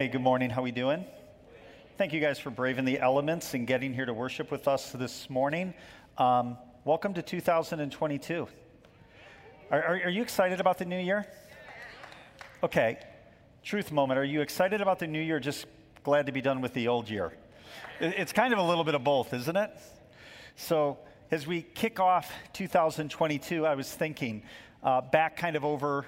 Hey, good morning. How we doing? Thank you guys for braving the elements and getting here to worship with us this morning. Um, welcome to 2022. Are, are, are you excited about the new year? Okay. Truth moment. Are you excited about the new year? Just glad to be done with the old year. It's kind of a little bit of both, isn't it? So as we kick off 2022, I was thinking uh, back kind of over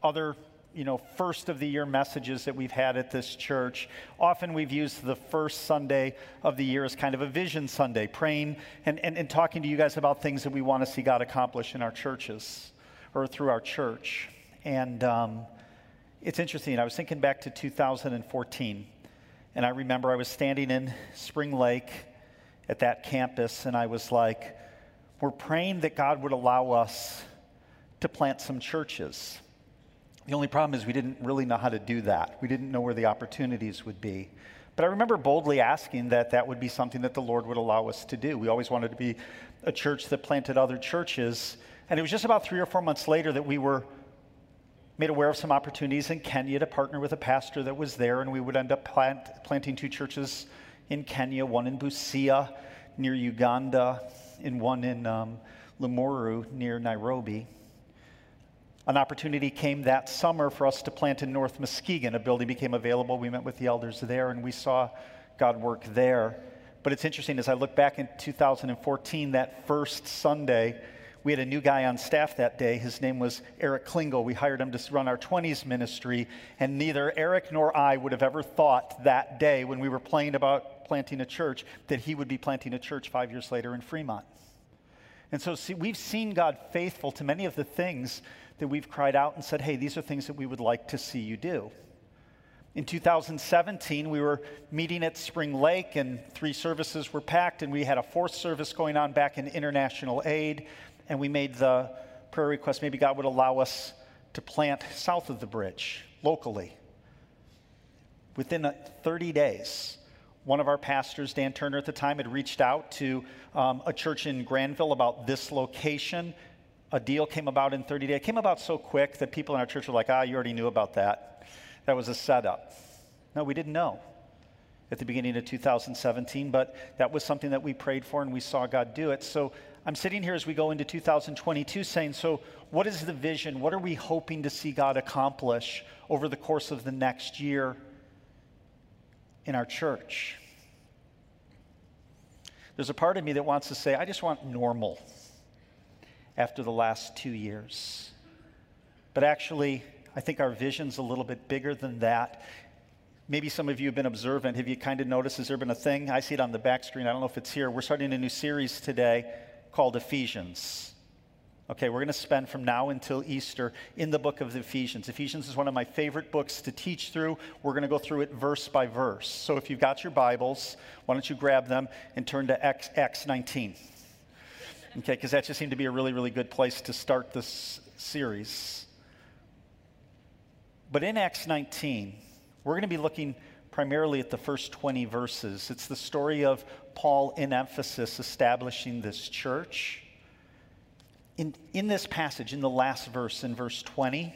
other you know, first of the year messages that we've had at this church. Often we've used the first Sunday of the year as kind of a vision Sunday, praying and, and, and talking to you guys about things that we want to see God accomplish in our churches or through our church. And um, it's interesting. I was thinking back to 2014, and I remember I was standing in Spring Lake at that campus, and I was like, we're praying that God would allow us to plant some churches. The only problem is we didn't really know how to do that. We didn't know where the opportunities would be. But I remember boldly asking that that would be something that the Lord would allow us to do. We always wanted to be a church that planted other churches. And it was just about three or four months later that we were made aware of some opportunities in Kenya to partner with a pastor that was there, and we would end up plant, planting two churches in Kenya, one in Busia near Uganda, and one in um, near Nairobi. An opportunity came that summer for us to plant in North Muskegon. A building became available. We met with the elders there and we saw God work there. But it's interesting as I look back in 2014, that first Sunday, we had a new guy on staff that day. His name was Eric Klingel. We hired him to run our 20s ministry, and neither Eric nor I would have ever thought that day when we were playing about planting a church that he would be planting a church five years later in Fremont. And so see, we've seen God faithful to many of the things that we've cried out and said, hey, these are things that we would like to see you do. In 2017, we were meeting at Spring Lake, and three services were packed, and we had a fourth service going on back in international aid, and we made the prayer request maybe God would allow us to plant south of the bridge locally. Within 30 days, one of our pastors, Dan Turner at the time, had reached out to um, a church in Granville about this location a deal came about in 30 days. It came about so quick that people in our church were like, ah, you already knew about that. That was a setup. No, we didn't know at the beginning of 2017, but that was something that we prayed for and we saw God do it. So I'm sitting here as we go into 2022 saying, so what is the vision? What are we hoping to see God accomplish over the course of the next year in our church? There's a part of me that wants to say, I just want normal after the last two years. But actually, I think our vision's a little bit bigger than that. Maybe some of you have been observant. Have you kind of noticed? Has there been a thing? I see it on the back screen. I don't know if it's here. We're starting a new series today called Ephesians. Okay, we're going to spend from now until Easter in the book of Ephesians. Ephesians is one of my favorite books to teach through. We're going to go through it verse by verse. So if you've got your Bibles, why don't you grab them and turn to Acts, Acts 19 okay, because that just seemed to be a really, really good place to start this series. But in Acts 19, we're going to be looking primarily at the first 20 verses. It's the story of Paul in Ephesus establishing this church. In, in this passage, in the last verse, in verse 20,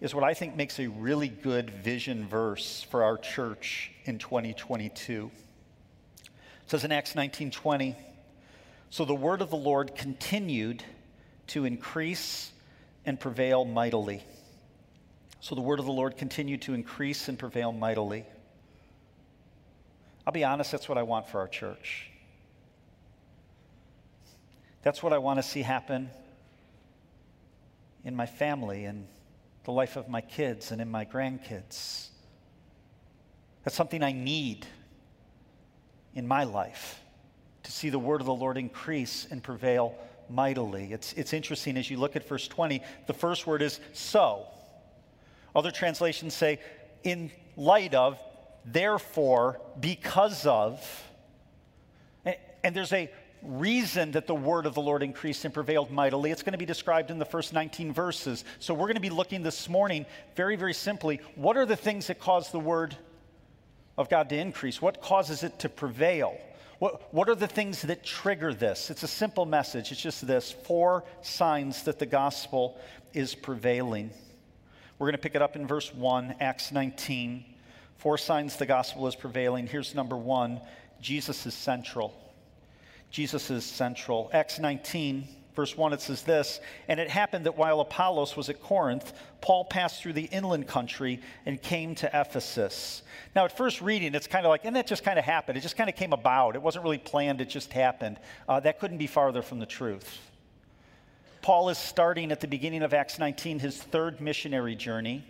is what I think makes a really good vision verse for our church in 2022. It says in Acts 19 20, so the word of the Lord continued to increase and prevail mightily. So the word of the Lord continued to increase and prevail mightily. I'll be honest, that's what I want for our church. That's what I want to see happen in my family and the life of my kids and in my grandkids. That's something I need in my life to see the word of the Lord increase and prevail mightily. It's, it's interesting as you look at verse 20, the first word is so. Other translations say, in light of, therefore, because of. And, and there's a reason that the word of the Lord increased and prevailed mightily. It's going to be described in the first 19 verses. So we're going to be looking this morning very, very simply what are the things that cause the word of God to increase? What causes it to prevail? What, what are the things that trigger this? It's a simple message. It's just this four signs that the gospel is prevailing. We're going to pick it up in verse 1, Acts 19, Four signs the gospel is prevailing. Here's number one Jesus is central. Jesus is central. Acts 19, verse 1, it says this And it happened that while Apollos was at Corinth, Paul passed through the inland country and came to Ephesus. Now, at first reading, it's kind of like, and that just kind of happened. It just kind of came about. It wasn't really planned, it just happened. Uh, that couldn't be farther from the truth. Paul is starting at the beginning of Acts 19 his third missionary journey.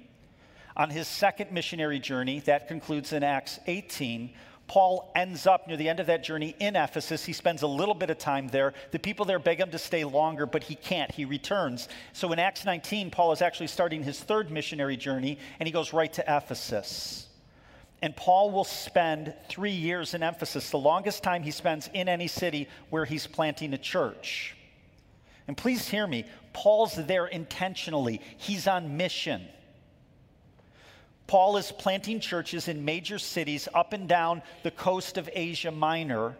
On his second missionary journey, that concludes in Acts 18, Paul ends up near the end of that journey in Ephesus. He spends a little bit of time there. The people there beg him to stay longer, but he can't. He returns. So in Acts 19, Paul is actually starting his third missionary journey, and he goes right to Ephesus. And Paul will spend three years in Ephesus, the longest time he spends in any city where he's planting a church. And please hear me, Paul's there intentionally, he's on mission. Paul is planting churches in major cities up and down the coast of Asia Minor,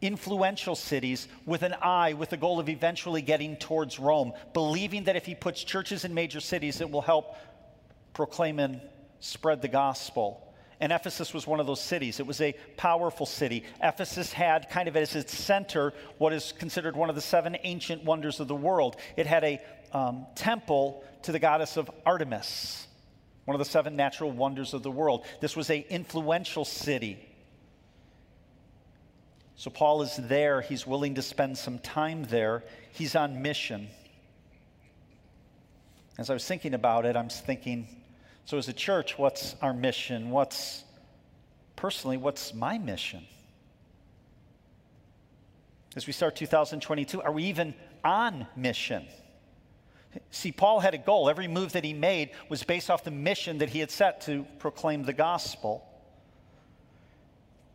influential cities, with an eye, with the goal of eventually getting towards Rome, believing that if he puts churches in major cities, it will help proclaim and spread the gospel. And Ephesus was one of those cities. It was a powerful city. Ephesus had kind of as its center what is considered one of the seven ancient wonders of the world. It had a um, temple to the goddess of Artemis one of the seven natural wonders of the world. This was an influential city. So Paul is there. He's willing to spend some time there. He's on mission. As I was thinking about it, I'm thinking so, as a church, what's our mission? What's, personally, what's my mission? As we start 2022, are we even on mission? See, Paul had a goal. Every move that he made was based off the mission that he had set to proclaim the gospel.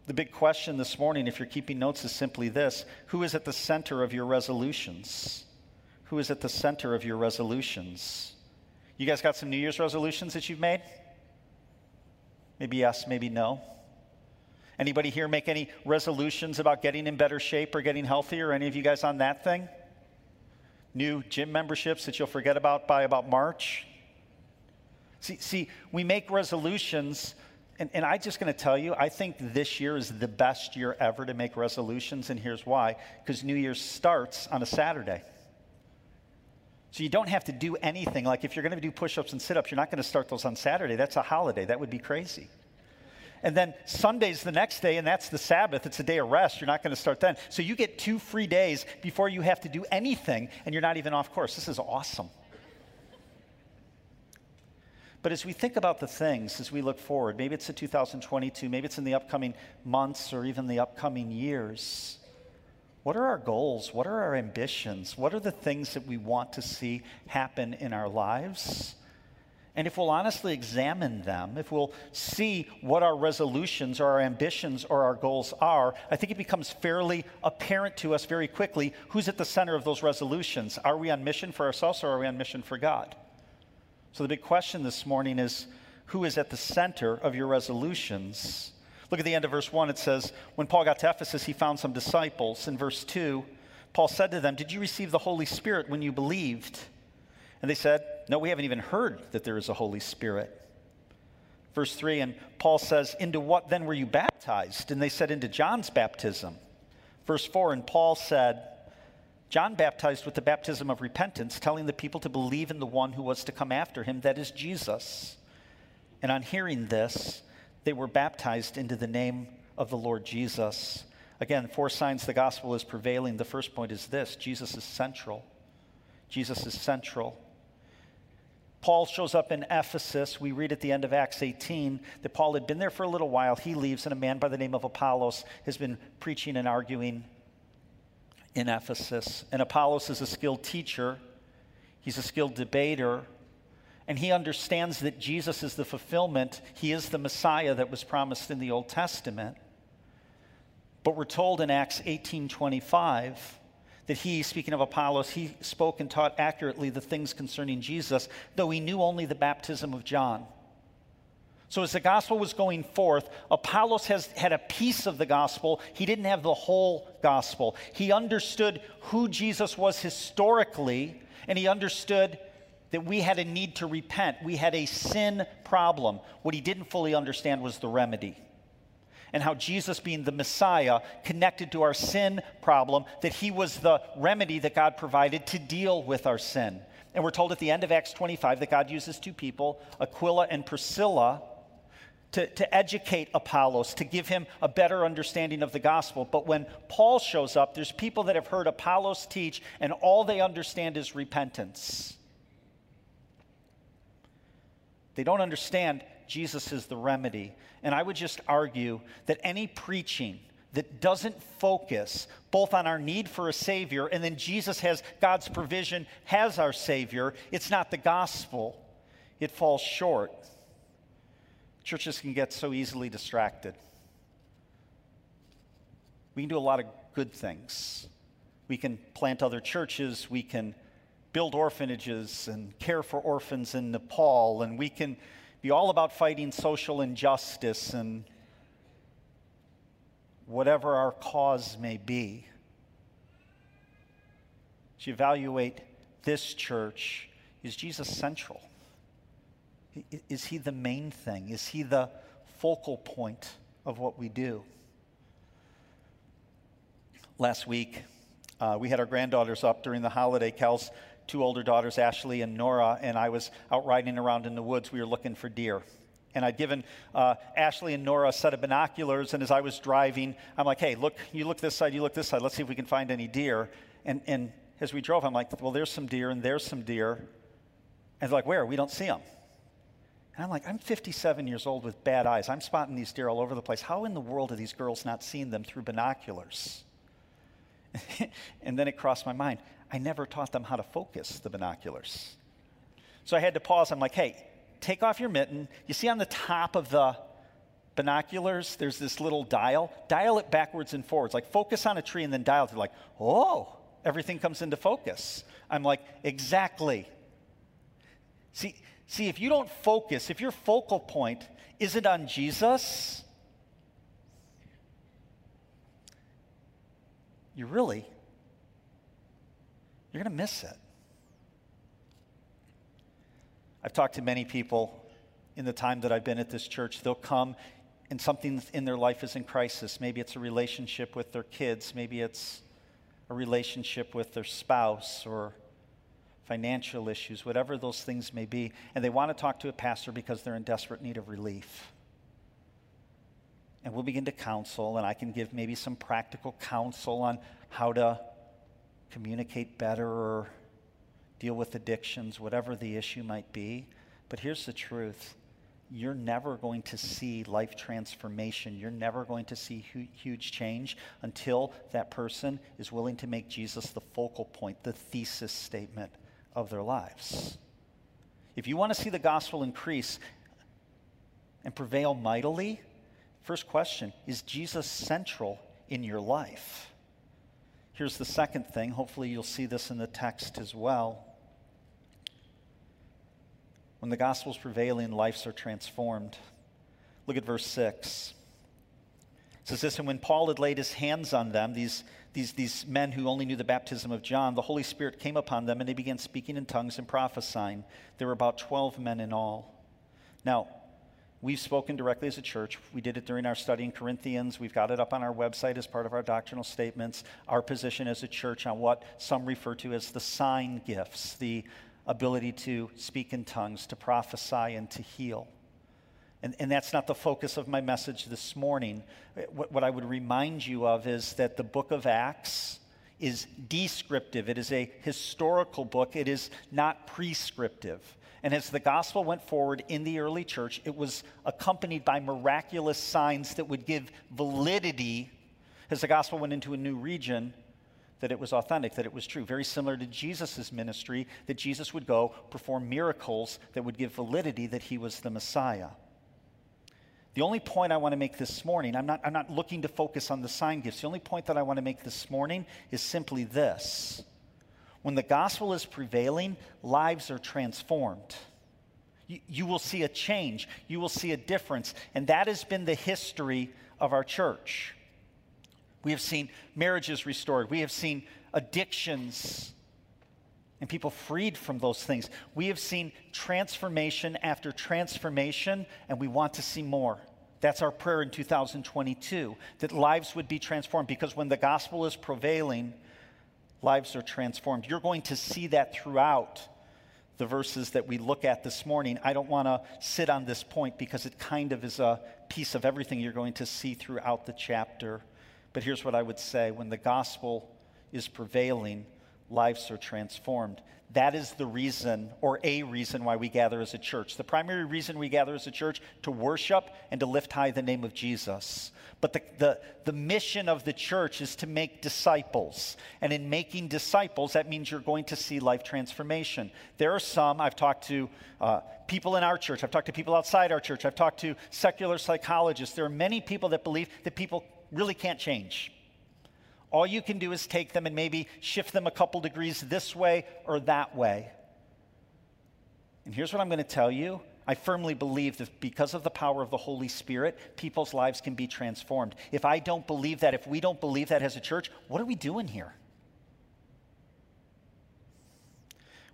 The big question this morning, if you're keeping notes, is simply this Who is at the center of your resolutions? Who is at the center of your resolutions? You guys got some New Year's resolutions that you've made? Maybe yes, maybe no. Anybody here make any resolutions about getting in better shape or getting healthier? Any of you guys on that thing? New gym memberships that you'll forget about by about March. See, see we make resolutions, and, and I'm just going to tell you, I think this year is the best year ever to make resolutions, and here's why because New Year's starts on a Saturday. So you don't have to do anything. Like if you're going to do push ups and sit ups, you're not going to start those on Saturday. That's a holiday. That would be crazy. And then Sunday's the next day, and that's the Sabbath. It's a day of rest. You're not going to start then. So you get two free days before you have to do anything, and you're not even off course. This is awesome. But as we think about the things, as we look forward, maybe it's to 2022, maybe it's in the upcoming months or even the upcoming years. What are our goals? What are our ambitions? What are the things that we want to see happen in our lives? And if we'll honestly examine them, if we'll see what our resolutions or our ambitions or our goals are, I think it becomes fairly apparent to us very quickly who's at the center of those resolutions. Are we on mission for ourselves or are we on mission for God? So the big question this morning is who is at the center of your resolutions? Look at the end of verse 1. It says, When Paul got to Ephesus, he found some disciples. In verse 2, Paul said to them, Did you receive the Holy Spirit when you believed? And they said, No, we haven't even heard that there is a Holy Spirit. Verse 3, and Paul says, Into what then were you baptized? And they said, Into John's baptism. Verse 4, and Paul said, John baptized with the baptism of repentance, telling the people to believe in the one who was to come after him, that is Jesus. And on hearing this, they were baptized into the name of the Lord Jesus. Again, four signs the gospel is prevailing. The first point is this Jesus is central. Jesus is central. Paul shows up in Ephesus. We read at the end of Acts 18 that Paul had been there for a little while. He leaves, and a man by the name of Apollos has been preaching and arguing in Ephesus. And Apollos is a skilled teacher, he's a skilled debater, and he understands that Jesus is the fulfillment, he is the Messiah that was promised in the Old Testament. But we're told in Acts 18 25 that he, speaking of Apollos, he spoke and taught accurately the things concerning Jesus, though he knew only the baptism of John. So, as the gospel was going forth, Apollos has had a piece of the gospel. He didn't have the whole gospel. He understood who Jesus was historically, and he understood that we had a need to repent. We had a sin problem. What he didn't fully understand was the remedy. And how Jesus, being the Messiah, connected to our sin problem, that he was the remedy that God provided to deal with our sin. And we're told at the end of Acts 25 that God uses two people, Aquila and Priscilla, to, to educate Apollos, to give him a better understanding of the gospel. But when Paul shows up, there's people that have heard Apollos teach, and all they understand is repentance. They don't understand Jesus is the remedy. And I would just argue that any preaching that doesn't focus both on our need for a Savior and then Jesus has God's provision, has our Savior, it's not the gospel. It falls short. Churches can get so easily distracted. We can do a lot of good things. We can plant other churches. We can build orphanages and care for orphans in Nepal. And we can be all about fighting social injustice and whatever our cause may be. As you evaluate this church, is Jesus central? Is he the main thing? Is he the focal point of what we do? Last week, uh, we had our granddaughters up during the holiday. Cal's two older daughters, Ashley and Nora, and I was out riding around in the woods. We were looking for deer. And I'd given uh, Ashley and Nora a set of binoculars, and as I was driving, I'm like, hey, look, you look this side, you look this side. Let's see if we can find any deer. And, and as we drove, I'm like, well, there's some deer, and there's some deer. And they're like, where? We don't see them. And I'm like, I'm 57 years old with bad eyes. I'm spotting these deer all over the place. How in the world are these girls not seeing them through binoculars? and then it crossed my mind. I never taught them how to focus the binoculars. So I had to pause. I'm like, hey, take off your mitten. You see on the top of the binoculars, there's this little dial. Dial it backwards and forwards. Like focus on a tree and then dial it. They're like, oh, everything comes into focus. I'm like, exactly. See, See, if you don't focus, if your focal point isn't on Jesus, you really, you're going to miss it. I've talked to many people in the time that I've been at this church. They'll come and something in their life is in crisis. Maybe it's a relationship with their kids, maybe it's a relationship with their spouse or financial issues, whatever those things may be, and they want to talk to a pastor because they're in desperate need of relief. And we'll begin to counsel, and I can give maybe some practical counsel on how to communicate better or deal with addictions, whatever the issue might be. But here's the truth you're never going to see life transformation. You're never going to see hu- huge change until that person is willing to make Jesus the focal point, the thesis statement of their lives. If you want to see the gospel increase and prevail mightily, first question is Jesus central in your life? Here's the second thing. Hopefully, you'll see this in the text as well. When the gospel's prevailing, lives are transformed. Look at verse 6. It says this, and when Paul had laid his hands on them, these these, these men who only knew the baptism of John, the Holy Spirit came upon them and they began speaking in tongues and prophesying. There were about 12 men in all. Now, we've spoken directly as a church. We did it during our study in Corinthians. We've got it up on our website as part of our doctrinal statements. Our position as a church on what some refer to as the sign gifts, the ability to speak in tongues, to prophesy, and to heal. And, and that's not the focus of my message this morning. What, what I would remind you of is that the book of Acts is descriptive, it is a historical book, it is not prescriptive. And as the gospel went forward in the early church, it was accompanied by miraculous signs that would give validity as the gospel went into a new region that it was authentic, that it was true. Very similar to Jesus' ministry, that Jesus would go perform miracles that would give validity that he was the Messiah. The only point I want to make this morning, I'm not, I'm not looking to focus on the sign gifts. The only point that I want to make this morning is simply this. When the gospel is prevailing, lives are transformed. You, you will see a change, you will see a difference. And that has been the history of our church. We have seen marriages restored, we have seen addictions and people freed from those things. We have seen transformation after transformation, and we want to see more. That's our prayer in 2022 that lives would be transformed because when the gospel is prevailing, lives are transformed. You're going to see that throughout the verses that we look at this morning. I don't want to sit on this point because it kind of is a piece of everything you're going to see throughout the chapter. But here's what I would say when the gospel is prevailing, lives are transformed. That is the reason, or a reason, why we gather as a church. The primary reason we gather as a church to worship and to lift high the name of Jesus. But the, the, the mission of the church is to make disciples. And in making disciples, that means you're going to see life transformation. There are some, I've talked to uh, people in our church, I've talked to people outside our church, I've talked to secular psychologists. There are many people that believe that people really can't change. All you can do is take them and maybe shift them a couple degrees this way or that way. And here's what I'm going to tell you I firmly believe that because of the power of the Holy Spirit, people's lives can be transformed. If I don't believe that, if we don't believe that as a church, what are we doing here?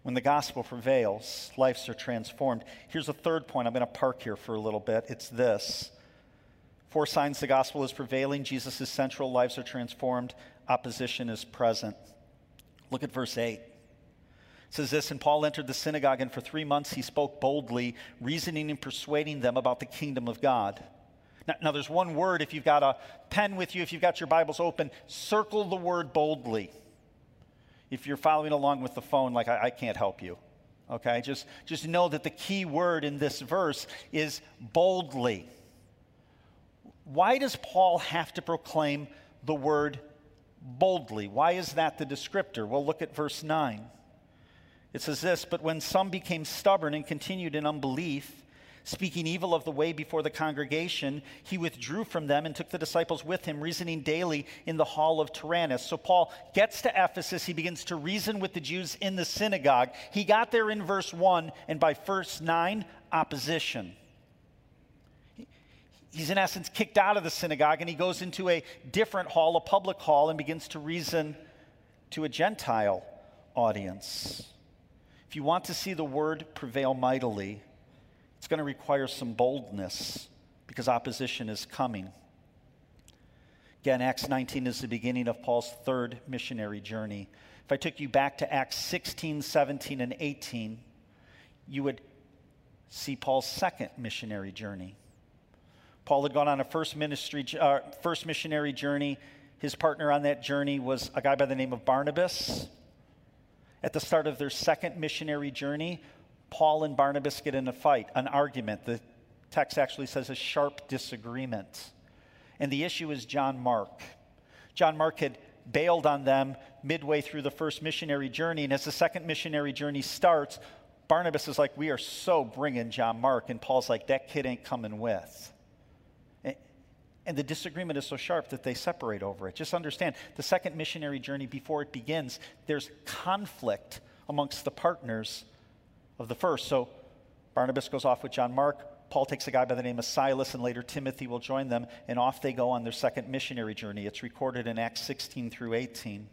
When the gospel prevails, lives are transformed. Here's a third point. I'm going to park here for a little bit. It's this Four signs the gospel is prevailing, Jesus' is central lives are transformed, opposition is present. Look at verse 8. It says this, and Paul entered the synagogue, and for three months he spoke boldly, reasoning and persuading them about the kingdom of God. Now, now, there's one word, if you've got a pen with you, if you've got your Bibles open, circle the word boldly. If you're following along with the phone, like I, I can't help you. Okay, just, just know that the key word in this verse is boldly. Why does Paul have to proclaim the word boldly? Why is that the descriptor? Well, look at verse 9. It says this But when some became stubborn and continued in unbelief, speaking evil of the way before the congregation, he withdrew from them and took the disciples with him, reasoning daily in the hall of Tyrannus. So Paul gets to Ephesus. He begins to reason with the Jews in the synagogue. He got there in verse 1, and by verse 9, opposition he's in essence kicked out of the synagogue and he goes into a different hall, a public hall, and begins to reason to a Gentile audience. If you want to see the word prevail mightily, it's going to require some boldness because opposition is coming. Again, Acts 19 is the beginning of Paul's third missionary journey. If I took you back to Acts 16, 17, and 18, you would see Paul's second missionary journey. Paul had gone on a first ministry, uh, first missionary journey. His partner on that journey was a guy by the name of Barnabas. At the start of their second missionary journey, Paul and Barnabas get in a fight, an argument. The text actually says a sharp disagreement. And the issue is John Mark. John Mark had bailed on them midway through the first missionary journey. And as the second missionary journey starts, Barnabas is like, We are so bringing John Mark. And Paul's like, That kid ain't coming with. And the disagreement is so sharp that they separate over it. Just understand the second missionary journey, before it begins, there's conflict amongst the partners of the first. So Barnabas goes off with John Mark. Paul takes a guy by the name of Silas, and later Timothy will join them, and off they go on their second missionary journey. It's recorded in Acts 16 through 18.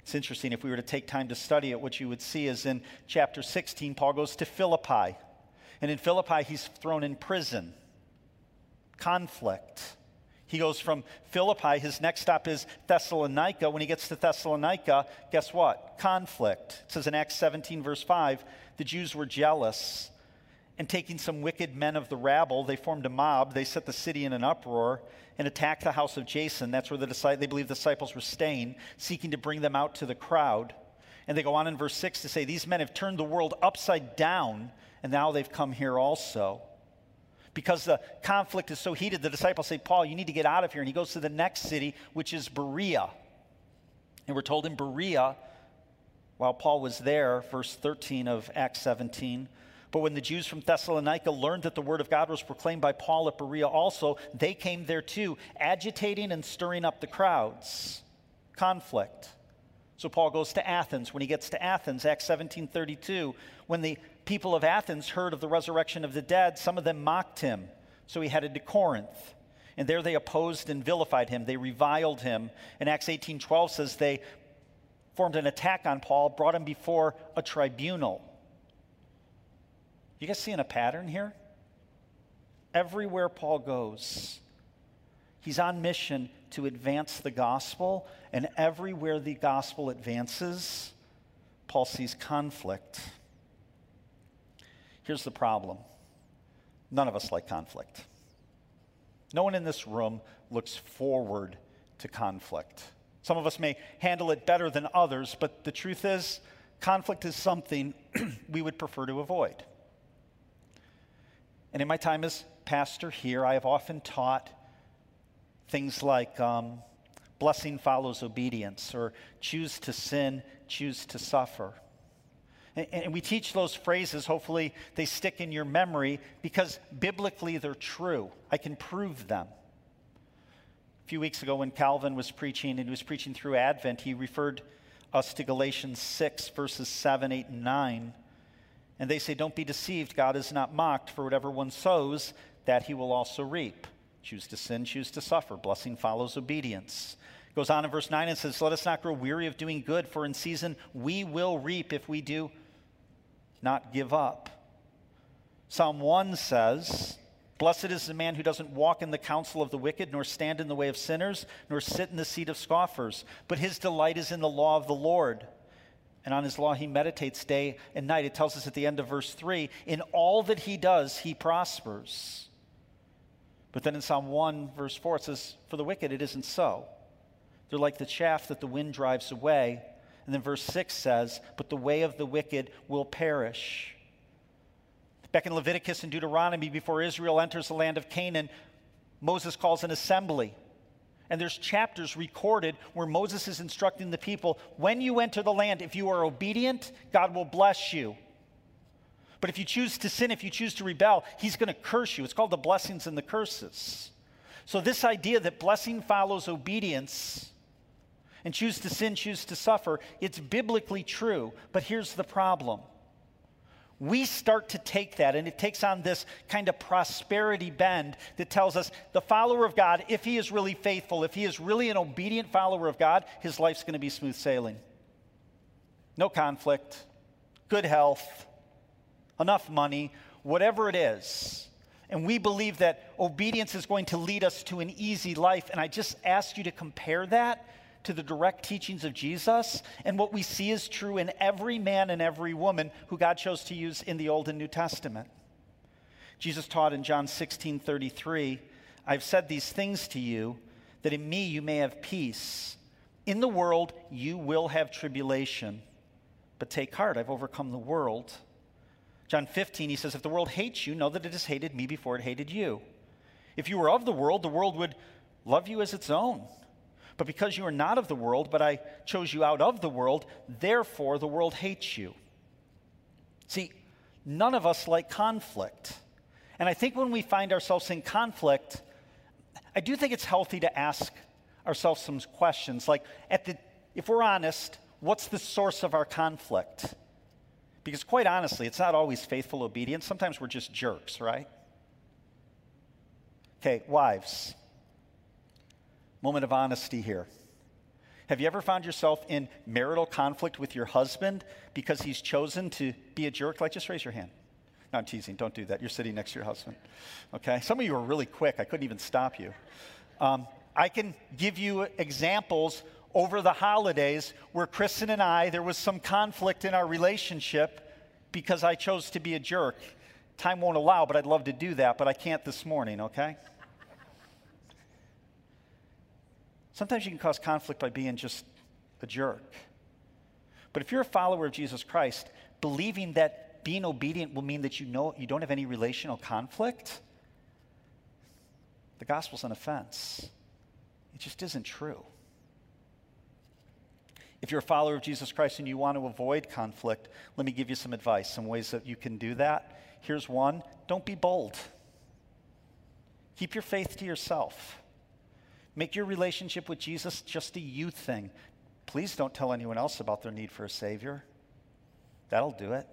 It's interesting. If we were to take time to study it, what you would see is in chapter 16, Paul goes to Philippi. And in Philippi, he's thrown in prison. Conflict. He goes from Philippi, his next stop is Thessalonica. When he gets to Thessalonica, guess what? Conflict. It says in Acts 17, verse 5, the Jews were jealous. And taking some wicked men of the rabble, they formed a mob. They set the city in an uproar and attacked the house of Jason. That's where the they believe the disciples were staying, seeking to bring them out to the crowd. And they go on in verse 6 to say, These men have turned the world upside down, and now they've come here also because the conflict is so heated, the disciples say, Paul, you need to get out of here. And he goes to the next city, which is Berea. And we're told in Berea, while Paul was there, verse 13 of Acts 17, but when the Jews from Thessalonica learned that the word of God was proclaimed by Paul at Berea also, they came there too, agitating and stirring up the crowds. Conflict. So Paul goes to Athens. When he gets to Athens, Acts 17:32, when the people of Athens heard of the resurrection of the dead, some of them mocked him. So he headed to Corinth. And there they opposed and vilified him. They reviled him. And Acts 18:12 says they formed an attack on Paul, brought him before a tribunal. You guys seeing a pattern here? Everywhere Paul goes, he's on mission to advance the gospel, and everywhere the gospel advances, Paul sees conflict. Here's the problem none of us like conflict. No one in this room looks forward to conflict. Some of us may handle it better than others, but the truth is, conflict is something we would prefer to avoid. And in my time as pastor here, I have often taught things like um, blessing follows obedience, or choose to sin, choose to suffer. And, and we teach those phrases, hopefully, they stick in your memory because biblically they're true. I can prove them. A few weeks ago, when Calvin was preaching, and he was preaching through Advent, he referred us to Galatians 6, verses 7, 8, and 9. And they say, Don't be deceived. God is not mocked, for whatever one sows, that he will also reap. Choose to sin, choose to suffer. Blessing follows obedience. Goes on in verse 9 and says, Let us not grow weary of doing good, for in season we will reap if we do not give up. Psalm 1 says, Blessed is the man who doesn't walk in the counsel of the wicked, nor stand in the way of sinners, nor sit in the seat of scoffers, but his delight is in the law of the Lord. And on his law he meditates day and night. It tells us at the end of verse 3 in all that he does, he prospers. But then in Psalm 1, verse 4, it says, For the wicked it isn't so. They're like the chaff that the wind drives away. And then verse 6 says, But the way of the wicked will perish. Back in Leviticus and Deuteronomy, before Israel enters the land of Canaan, Moses calls an assembly. And there's chapters recorded where Moses is instructing the people when you enter the land, if you are obedient, God will bless you. But if you choose to sin, if you choose to rebel, he's going to curse you. It's called the blessings and the curses. So, this idea that blessing follows obedience and choose to sin, choose to suffer, it's biblically true. But here's the problem we start to take that, and it takes on this kind of prosperity bend that tells us the follower of God, if he is really faithful, if he is really an obedient follower of God, his life's going to be smooth sailing. No conflict, good health, enough money, whatever it is. And we believe that obedience is going to lead us to an easy life. And I just ask you to compare that to the direct teachings of Jesus. And what we see is true in every man and every woman who God chose to use in the Old and New Testament. Jesus taught in John 16 33, I've said these things to you that in me you may have peace. In the world you will have tribulation, but take heart, I've overcome the world. John 15, he says, If the world hates you, know that it has hated me before it hated you. If you were of the world, the world would love you as its own. But because you are not of the world, but I chose you out of the world, therefore the world hates you. See, none of us like conflict. And I think when we find ourselves in conflict, I do think it's healthy to ask ourselves some questions like, at the, if we're honest, what's the source of our conflict? Because quite honestly, it's not always faithful obedience. Sometimes we're just jerks, right? Okay, wives. Moment of honesty here. Have you ever found yourself in marital conflict with your husband because he's chosen to be a jerk? Like, just raise your hand. No, I'm teasing. Don't do that. You're sitting next to your husband. Okay? Some of you are really quick. I couldn't even stop you. Um, I can give you examples over the holidays where Kristen and I, there was some conflict in our relationship because I chose to be a jerk. Time won't allow, but I'd love to do that, but I can't this morning, okay? Sometimes you can cause conflict by being just a jerk. But if you're a follower of Jesus Christ, believing that being obedient will mean that you know you don't have any relational conflict, the gospel's an offense. It just isn't true. If you're a follower of Jesus Christ and you want to avoid conflict, let me give you some advice, some ways that you can do that. Here's one don't be bold, keep your faith to yourself. Make your relationship with Jesus just a you thing. Please don't tell anyone else about their need for a Savior. That'll do it.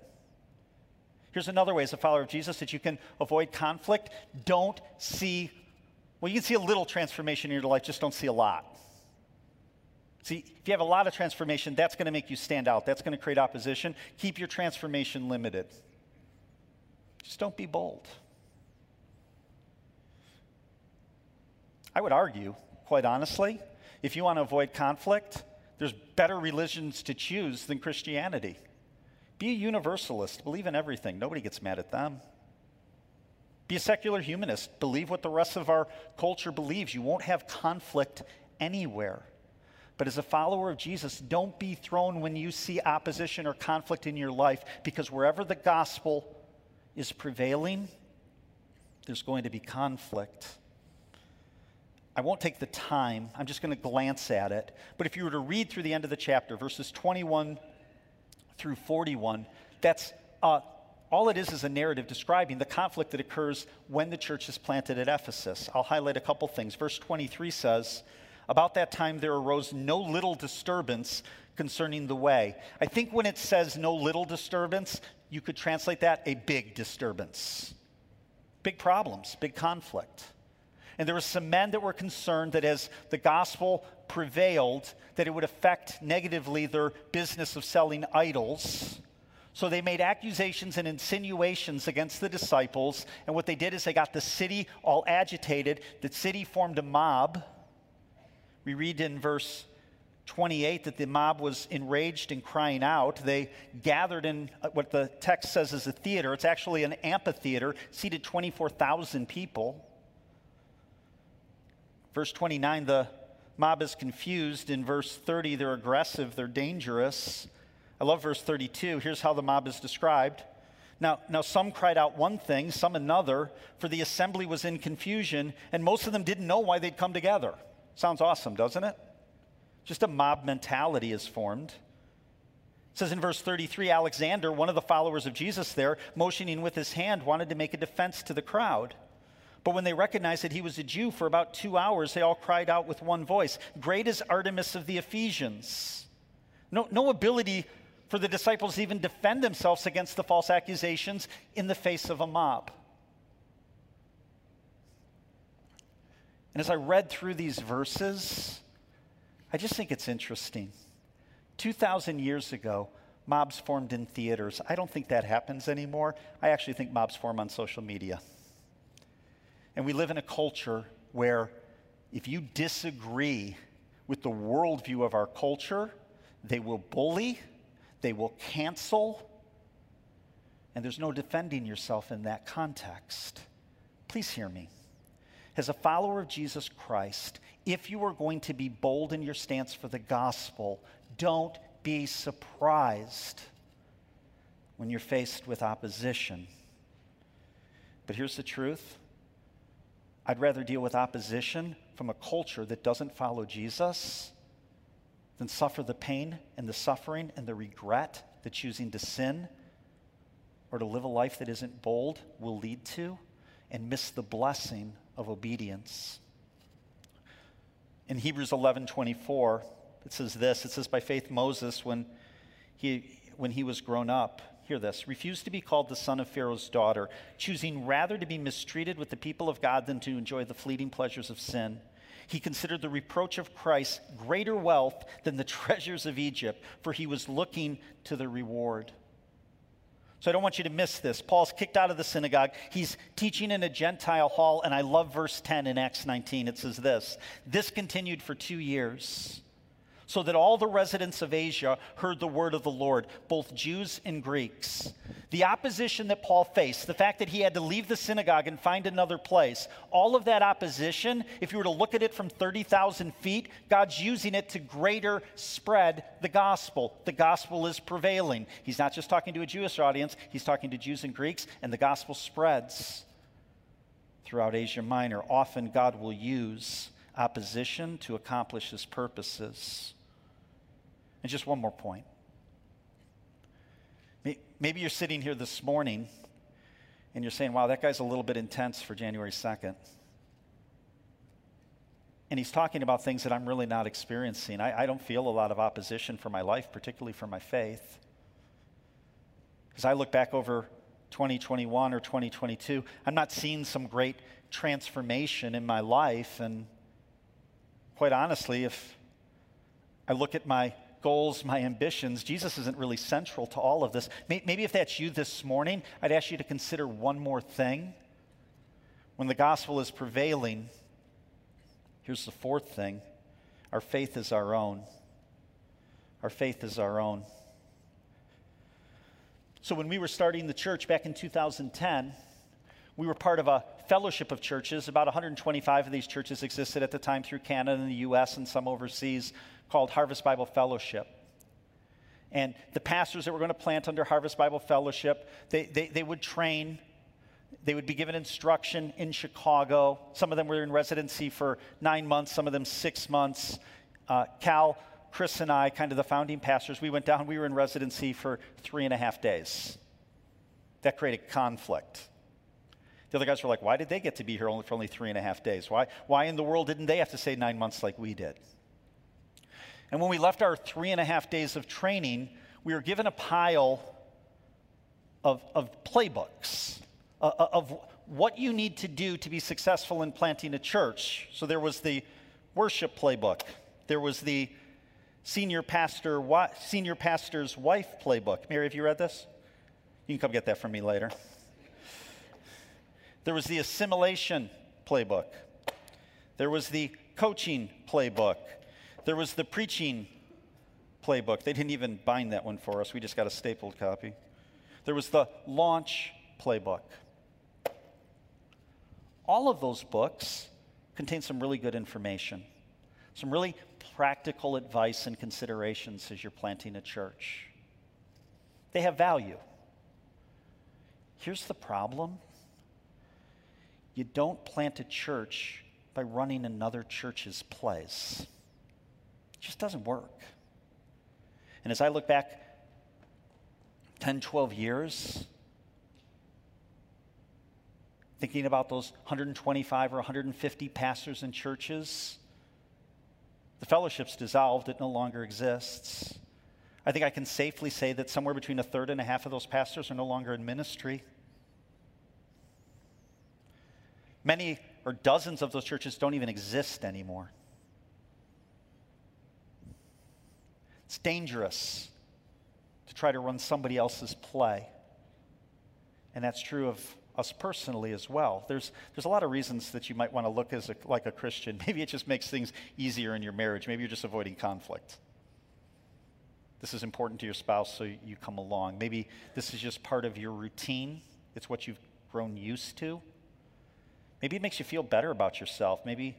Here's another way as a follower of Jesus that you can avoid conflict. Don't see, well, you can see a little transformation in your life, just don't see a lot. See, if you have a lot of transformation, that's going to make you stand out. That's going to create opposition. Keep your transformation limited. Just don't be bold. I would argue, quite honestly, if you want to avoid conflict, there's better religions to choose than Christianity. Be a universalist, believe in everything. Nobody gets mad at them. Be a secular humanist, believe what the rest of our culture believes. You won't have conflict anywhere. But as a follower of Jesus, don't be thrown when you see opposition or conflict in your life because wherever the gospel is prevailing, there's going to be conflict. I won't take the time, I'm just going to glance at it. But if you were to read through the end of the chapter, verses 21 through 41, that's uh, all it is is a narrative describing the conflict that occurs when the church is planted at Ephesus. I'll highlight a couple things. Verse 23 says, About that time there arose no little disturbance concerning the way. I think when it says no little disturbance, you could translate that a big disturbance. Big problems, big conflict. And there were some men that were concerned that as the gospel prevailed, that it would affect negatively their business of selling idols. So they made accusations and insinuations against the disciples. And what they did is they got the city all agitated. The city formed a mob. We read in verse 28 that the mob was enraged and crying out. They gathered in uh, what the text says is a theater. It's actually an amphitheater, seated 24,000 people. Verse 29, the mob is confused. In verse 30, they're aggressive, they're dangerous. I love verse 32. Here's how the mob is described. Now, now, some cried out one thing, some another, for the assembly was in confusion, and most of them didn't know why they'd come together. Sounds awesome, doesn't it? Just a mob mentality is formed. It says in verse 33 Alexander, one of the followers of Jesus there, motioning with his hand, wanted to make a defense to the crowd. But when they recognized that he was a Jew, for about two hours, they all cried out with one voice Great is Artemis of the Ephesians. No, no ability for the disciples to even defend themselves against the false accusations in the face of a mob. And as I read through these verses, I just think it's interesting. 2,000 years ago, mobs formed in theaters. I don't think that happens anymore. I actually think mobs form on social media. And we live in a culture where if you disagree with the worldview of our culture, they will bully, they will cancel, and there's no defending yourself in that context. Please hear me. As a follower of Jesus Christ, if you are going to be bold in your stance for the gospel, don't be surprised when you're faced with opposition. But here's the truth I'd rather deal with opposition from a culture that doesn't follow Jesus than suffer the pain and the suffering and the regret that choosing to sin or to live a life that isn't bold will lead to and miss the blessing of obedience. In Hebrews 11 24, it says this it says, By faith, Moses, when he, when he was grown up, hear this, refused to be called the son of Pharaoh's daughter, choosing rather to be mistreated with the people of God than to enjoy the fleeting pleasures of sin. He considered the reproach of Christ greater wealth than the treasures of Egypt, for he was looking to the reward. So I don't want you to miss this. Paul's kicked out of the synagogue. He's teaching in a Gentile hall, and I love verse 10 in Acts 19. It says this This continued for two years so that all the residents of Asia heard the word of the Lord, both Jews and Greeks. The opposition that Paul faced, the fact that he had to leave the synagogue and find another place, all of that opposition, if you were to look at it from 30,000 feet, God's using it to greater spread the gospel. The gospel is prevailing. He's not just talking to a Jewish audience, he's talking to Jews and Greeks, and the gospel spreads throughout Asia Minor. Often God will use opposition to accomplish his purposes. And just one more point. Maybe you're sitting here this morning and you're saying, wow, that guy's a little bit intense for January 2nd. And he's talking about things that I'm really not experiencing. I, I don't feel a lot of opposition for my life, particularly for my faith. As I look back over 2021 or 2022, I'm not seeing some great transformation in my life. And quite honestly, if I look at my goals, my ambitions, Jesus isn't really central to all of this. Maybe if that's you this morning, I'd ask you to consider one more thing. When the gospel is prevailing, here's the fourth thing our faith is our own. Our faith is our own. So when we were starting the church back in 2010, we were part of a fellowship of churches. About 125 of these churches existed at the time through Canada and the US and some overseas called Harvest Bible Fellowship. And the pastors that were going to plant under Harvest Bible Fellowship, they, they, they would train, they would be given instruction in Chicago. Some of them were in residency for nine months, some of them six months. Uh, Cal, Chris, and I, kind of the founding pastors, we went down, we were in residency for three and a half days. That created conflict. The other guys were like, why did they get to be here only for only three and a half days? Why, why in the world didn't they have to stay nine months like we did? And when we left our three and a half days of training, we were given a pile of, of playbooks uh, of what you need to do to be successful in planting a church. So there was the worship playbook, there was the senior pastor senior pastor's wife playbook. Mary, have you read this? You can come get that from me later. There was the assimilation playbook. There was the coaching playbook. There was the preaching playbook. They didn't even bind that one for us, we just got a stapled copy. There was the launch playbook. All of those books contain some really good information, some really practical advice and considerations as you're planting a church. They have value. Here's the problem you don't plant a church by running another church's plays. It just doesn't work. And as I look back 10, 12 years, thinking about those 125 or 150 pastors and churches, the fellowship's dissolved, it no longer exists. I think I can safely say that somewhere between a third and a half of those pastors are no longer in ministry. Many or dozens of those churches don't even exist anymore. It's dangerous to try to run somebody else's play. And that's true of us personally as well. There's, there's a lot of reasons that you might want to look as a, like a Christian. Maybe it just makes things easier in your marriage. Maybe you're just avoiding conflict. This is important to your spouse, so you come along. Maybe this is just part of your routine, it's what you've grown used to. Maybe it makes you feel better about yourself. Maybe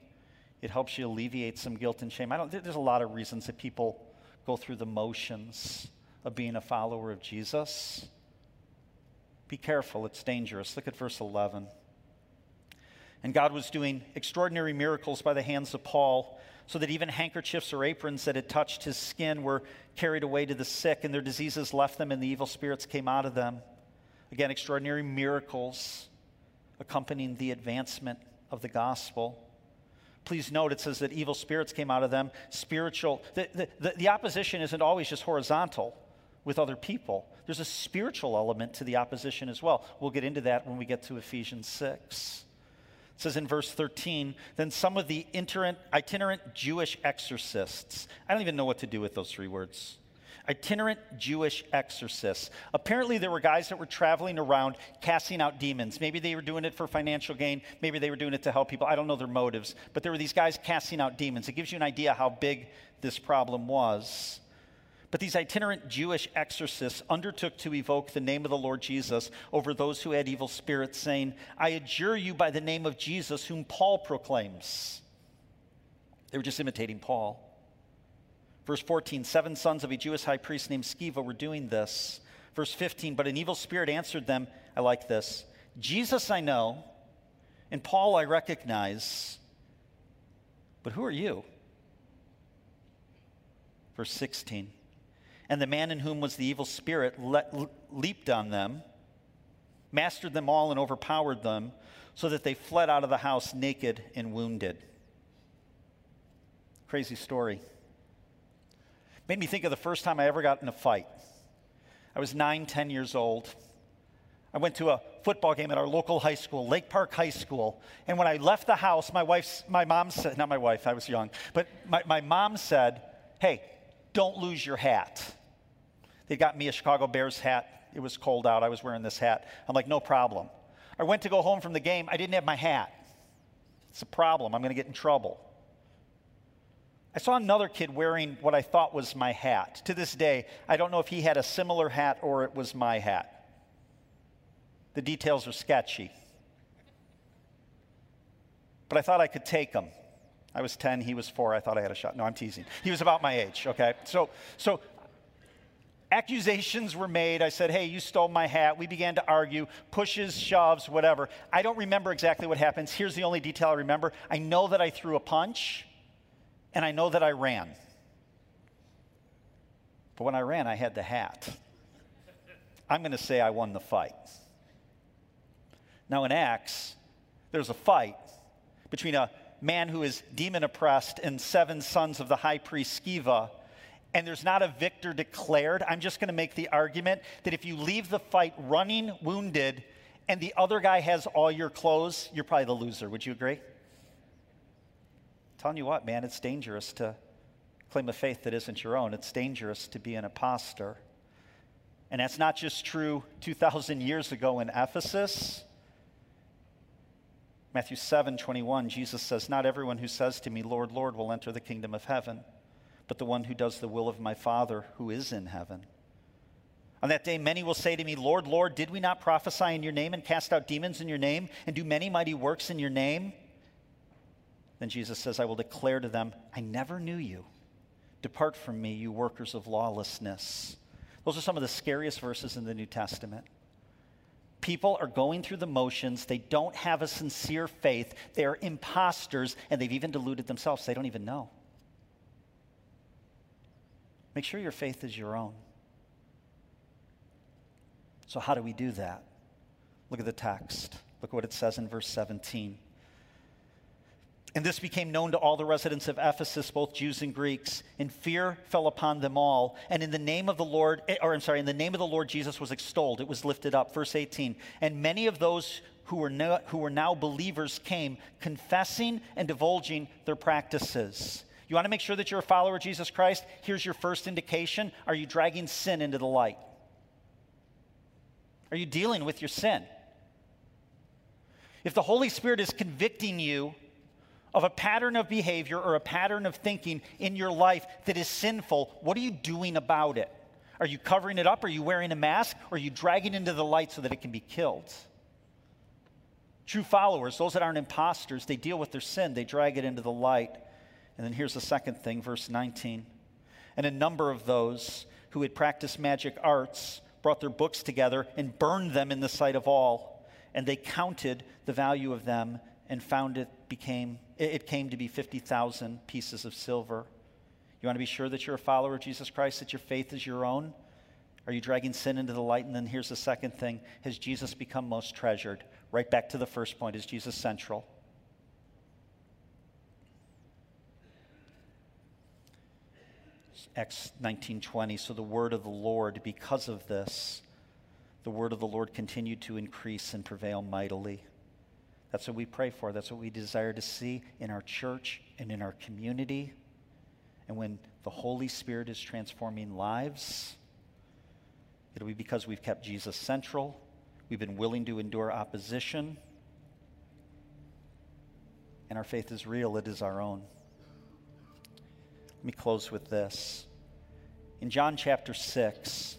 it helps you alleviate some guilt and shame. I don't, there's a lot of reasons that people go through the motions of being a follower of Jesus. Be careful, it's dangerous. Look at verse 11. And God was doing extraordinary miracles by the hands of Paul, so that even handkerchiefs or aprons that had touched his skin were carried away to the sick, and their diseases left them, and the evil spirits came out of them. Again, extraordinary miracles accompanying the advancement of the gospel. Please note it says that evil spirits came out of them. Spiritual, the, the, the, opposition isn't always just horizontal with other people, there's a spiritual element to the opposition as well. We'll get into that when we get to Ephesians 6. It says in verse 13, then some of the itinerant Jewish exorcists, I don't even know what to do with those three words itinerant Jewish exorcists. Apparently, there were guys that were traveling around casting out demons. Maybe they were doing it for financial gain. Maybe they were doing it to help people. I don't know their motives. But there were these guys casting out demons. It gives you an idea how big this problem was. But these itinerant Jewish exorcists undertook to evoke the name of the Lord Jesus over those who had evil spirits, saying, I adjure you by the name of Jesus, whom Paul proclaims. They were just imitating Paul. Verse 14, seven sons of a Jewish high priest named Sceva were doing this. Verse 15, but an evil spirit answered them, I like this Jesus I know, and Paul I recognize, but who are you? Verse 16, and the man in whom was the evil spirit leaped on them, mastered them all, and overpowered them, so that they fled out of the house naked and wounded. Crazy story. Made me think of the first time I ever got in a fight. I was nine, ten years old. I went to a football game at our local high school, Lake Park High School. And when I left the house, my wife's, my mom said, not my wife, I was young, but my, my mom said, hey, don't lose your hat. They got me a Chicago Bears hat. It was cold out. I was wearing this hat. I'm like, no problem. I went to go home from the game. I didn't have my hat. It's a problem. I'm going to get in trouble. I saw another kid wearing what I thought was my hat. To this day, I don't know if he had a similar hat or it was my hat. The details are sketchy. But I thought I could take him. I was 10, he was 4. I thought I had a shot. No, I'm teasing. He was about my age, okay? So, so accusations were made. I said, hey, you stole my hat. We began to argue, pushes, shoves, whatever. I don't remember exactly what happens. Here's the only detail I remember I know that I threw a punch, and I know that I ran. But when I ran, I had the hat. I'm going to say I won the fight. Now, in Acts, there's a fight between a man who is demon oppressed and seven sons of the high priest Sceva. And there's not a victor declared. I'm just going to make the argument that if you leave the fight running wounded and the other guy has all your clothes, you're probably the loser. Would you agree? Telling you what, man, it's dangerous to claim a faith that isn't your own. It's dangerous to be an impostor. And that's not just true 2,000 years ago in Ephesus. Matthew 7 21, Jesus says, Not everyone who says to me, Lord, Lord, will enter the kingdom of heaven, but the one who does the will of my Father who is in heaven. On that day, many will say to me, Lord, Lord, did we not prophesy in your name and cast out demons in your name and do many mighty works in your name? Then Jesus says, I will declare to them, I never knew you. Depart from me, you workers of lawlessness. Those are some of the scariest verses in the New Testament. People are going through the motions. They don't have a sincere faith. They are imposters, and they've even deluded themselves. They don't even know. Make sure your faith is your own. So, how do we do that? Look at the text. Look at what it says in verse 17. And this became known to all the residents of Ephesus, both Jews and Greeks, and fear fell upon them all. And in the name of the Lord, eh, or I'm sorry, in the name of the Lord Jesus was extolled, it was lifted up. Verse 18. And many of those who were, now, who were now believers came, confessing and divulging their practices. You want to make sure that you're a follower of Jesus Christ? Here's your first indication. Are you dragging sin into the light? Are you dealing with your sin? If the Holy Spirit is convicting you of a pattern of behavior or a pattern of thinking in your life that is sinful, what are you doing about it? Are you covering it up? Are you wearing a mask? Or are you dragging it into the light so that it can be killed? True followers, those that aren't imposters, they deal with their sin, they drag it into the light. And then here's the second thing, verse 19. And a number of those who had practiced magic arts brought their books together and burned them in the sight of all. And they counted the value of them and found it became it came to be 50,000 pieces of silver. You want to be sure that you're a follower of Jesus Christ, that your faith is your own? Are you dragging sin into the light? And then here's the second thing Has Jesus become most treasured? Right back to the first point Is Jesus central? Acts 19:20 so the word of the Lord because of this the word of the Lord continued to increase and prevail mightily that's what we pray for. That's what we desire to see in our church and in our community. And when the Holy Spirit is transforming lives, it'll be because we've kept Jesus central, we've been willing to endure opposition, and our faith is real, it is our own. Let me close with this. In John chapter 6,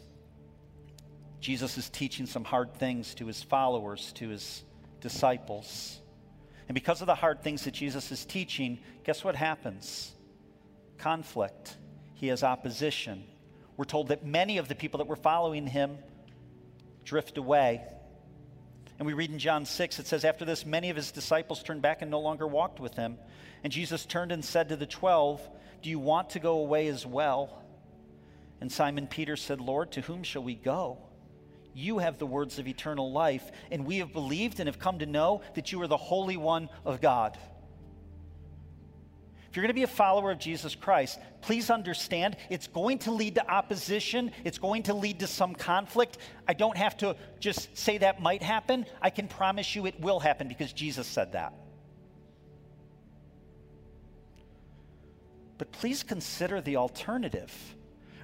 Jesus is teaching some hard things to his followers, to his disciples. And because of the hard things that Jesus is teaching, guess what happens? Conflict. He has opposition. We're told that many of the people that were following him drift away. And we read in John 6, it says, After this, many of his disciples turned back and no longer walked with him. And Jesus turned and said to the twelve, Do you want to go away as well? And Simon Peter said, Lord, to whom shall we go? You have the words of eternal life, and we have believed and have come to know that you are the Holy One of God. If you're going to be a follower of Jesus Christ, please understand it's going to lead to opposition. It's going to lead to some conflict. I don't have to just say that might happen. I can promise you it will happen because Jesus said that. But please consider the alternative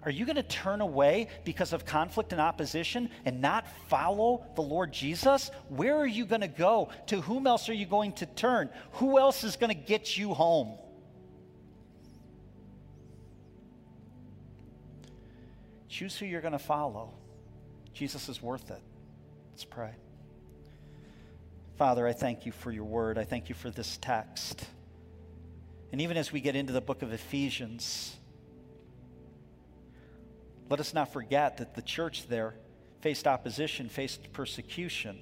Are you going to turn away because of conflict and opposition and not follow the Lord Jesus? Where are you going to go? To whom else are you going to turn? Who else is going to get you home? Choose who you're going to follow. Jesus is worth it. Let's pray. Father, I thank you for your word. I thank you for this text. And even as we get into the book of Ephesians, let us not forget that the church there faced opposition, faced persecution,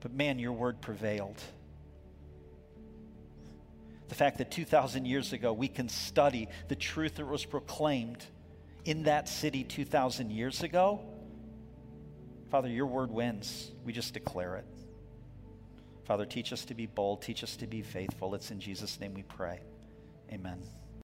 but man, your word prevailed. The fact that 2,000 years ago we can study the truth that was proclaimed in that city 2,000 years ago, Father, your word wins. We just declare it. Father, teach us to be bold, teach us to be faithful. It's in Jesus' name we pray. Amen.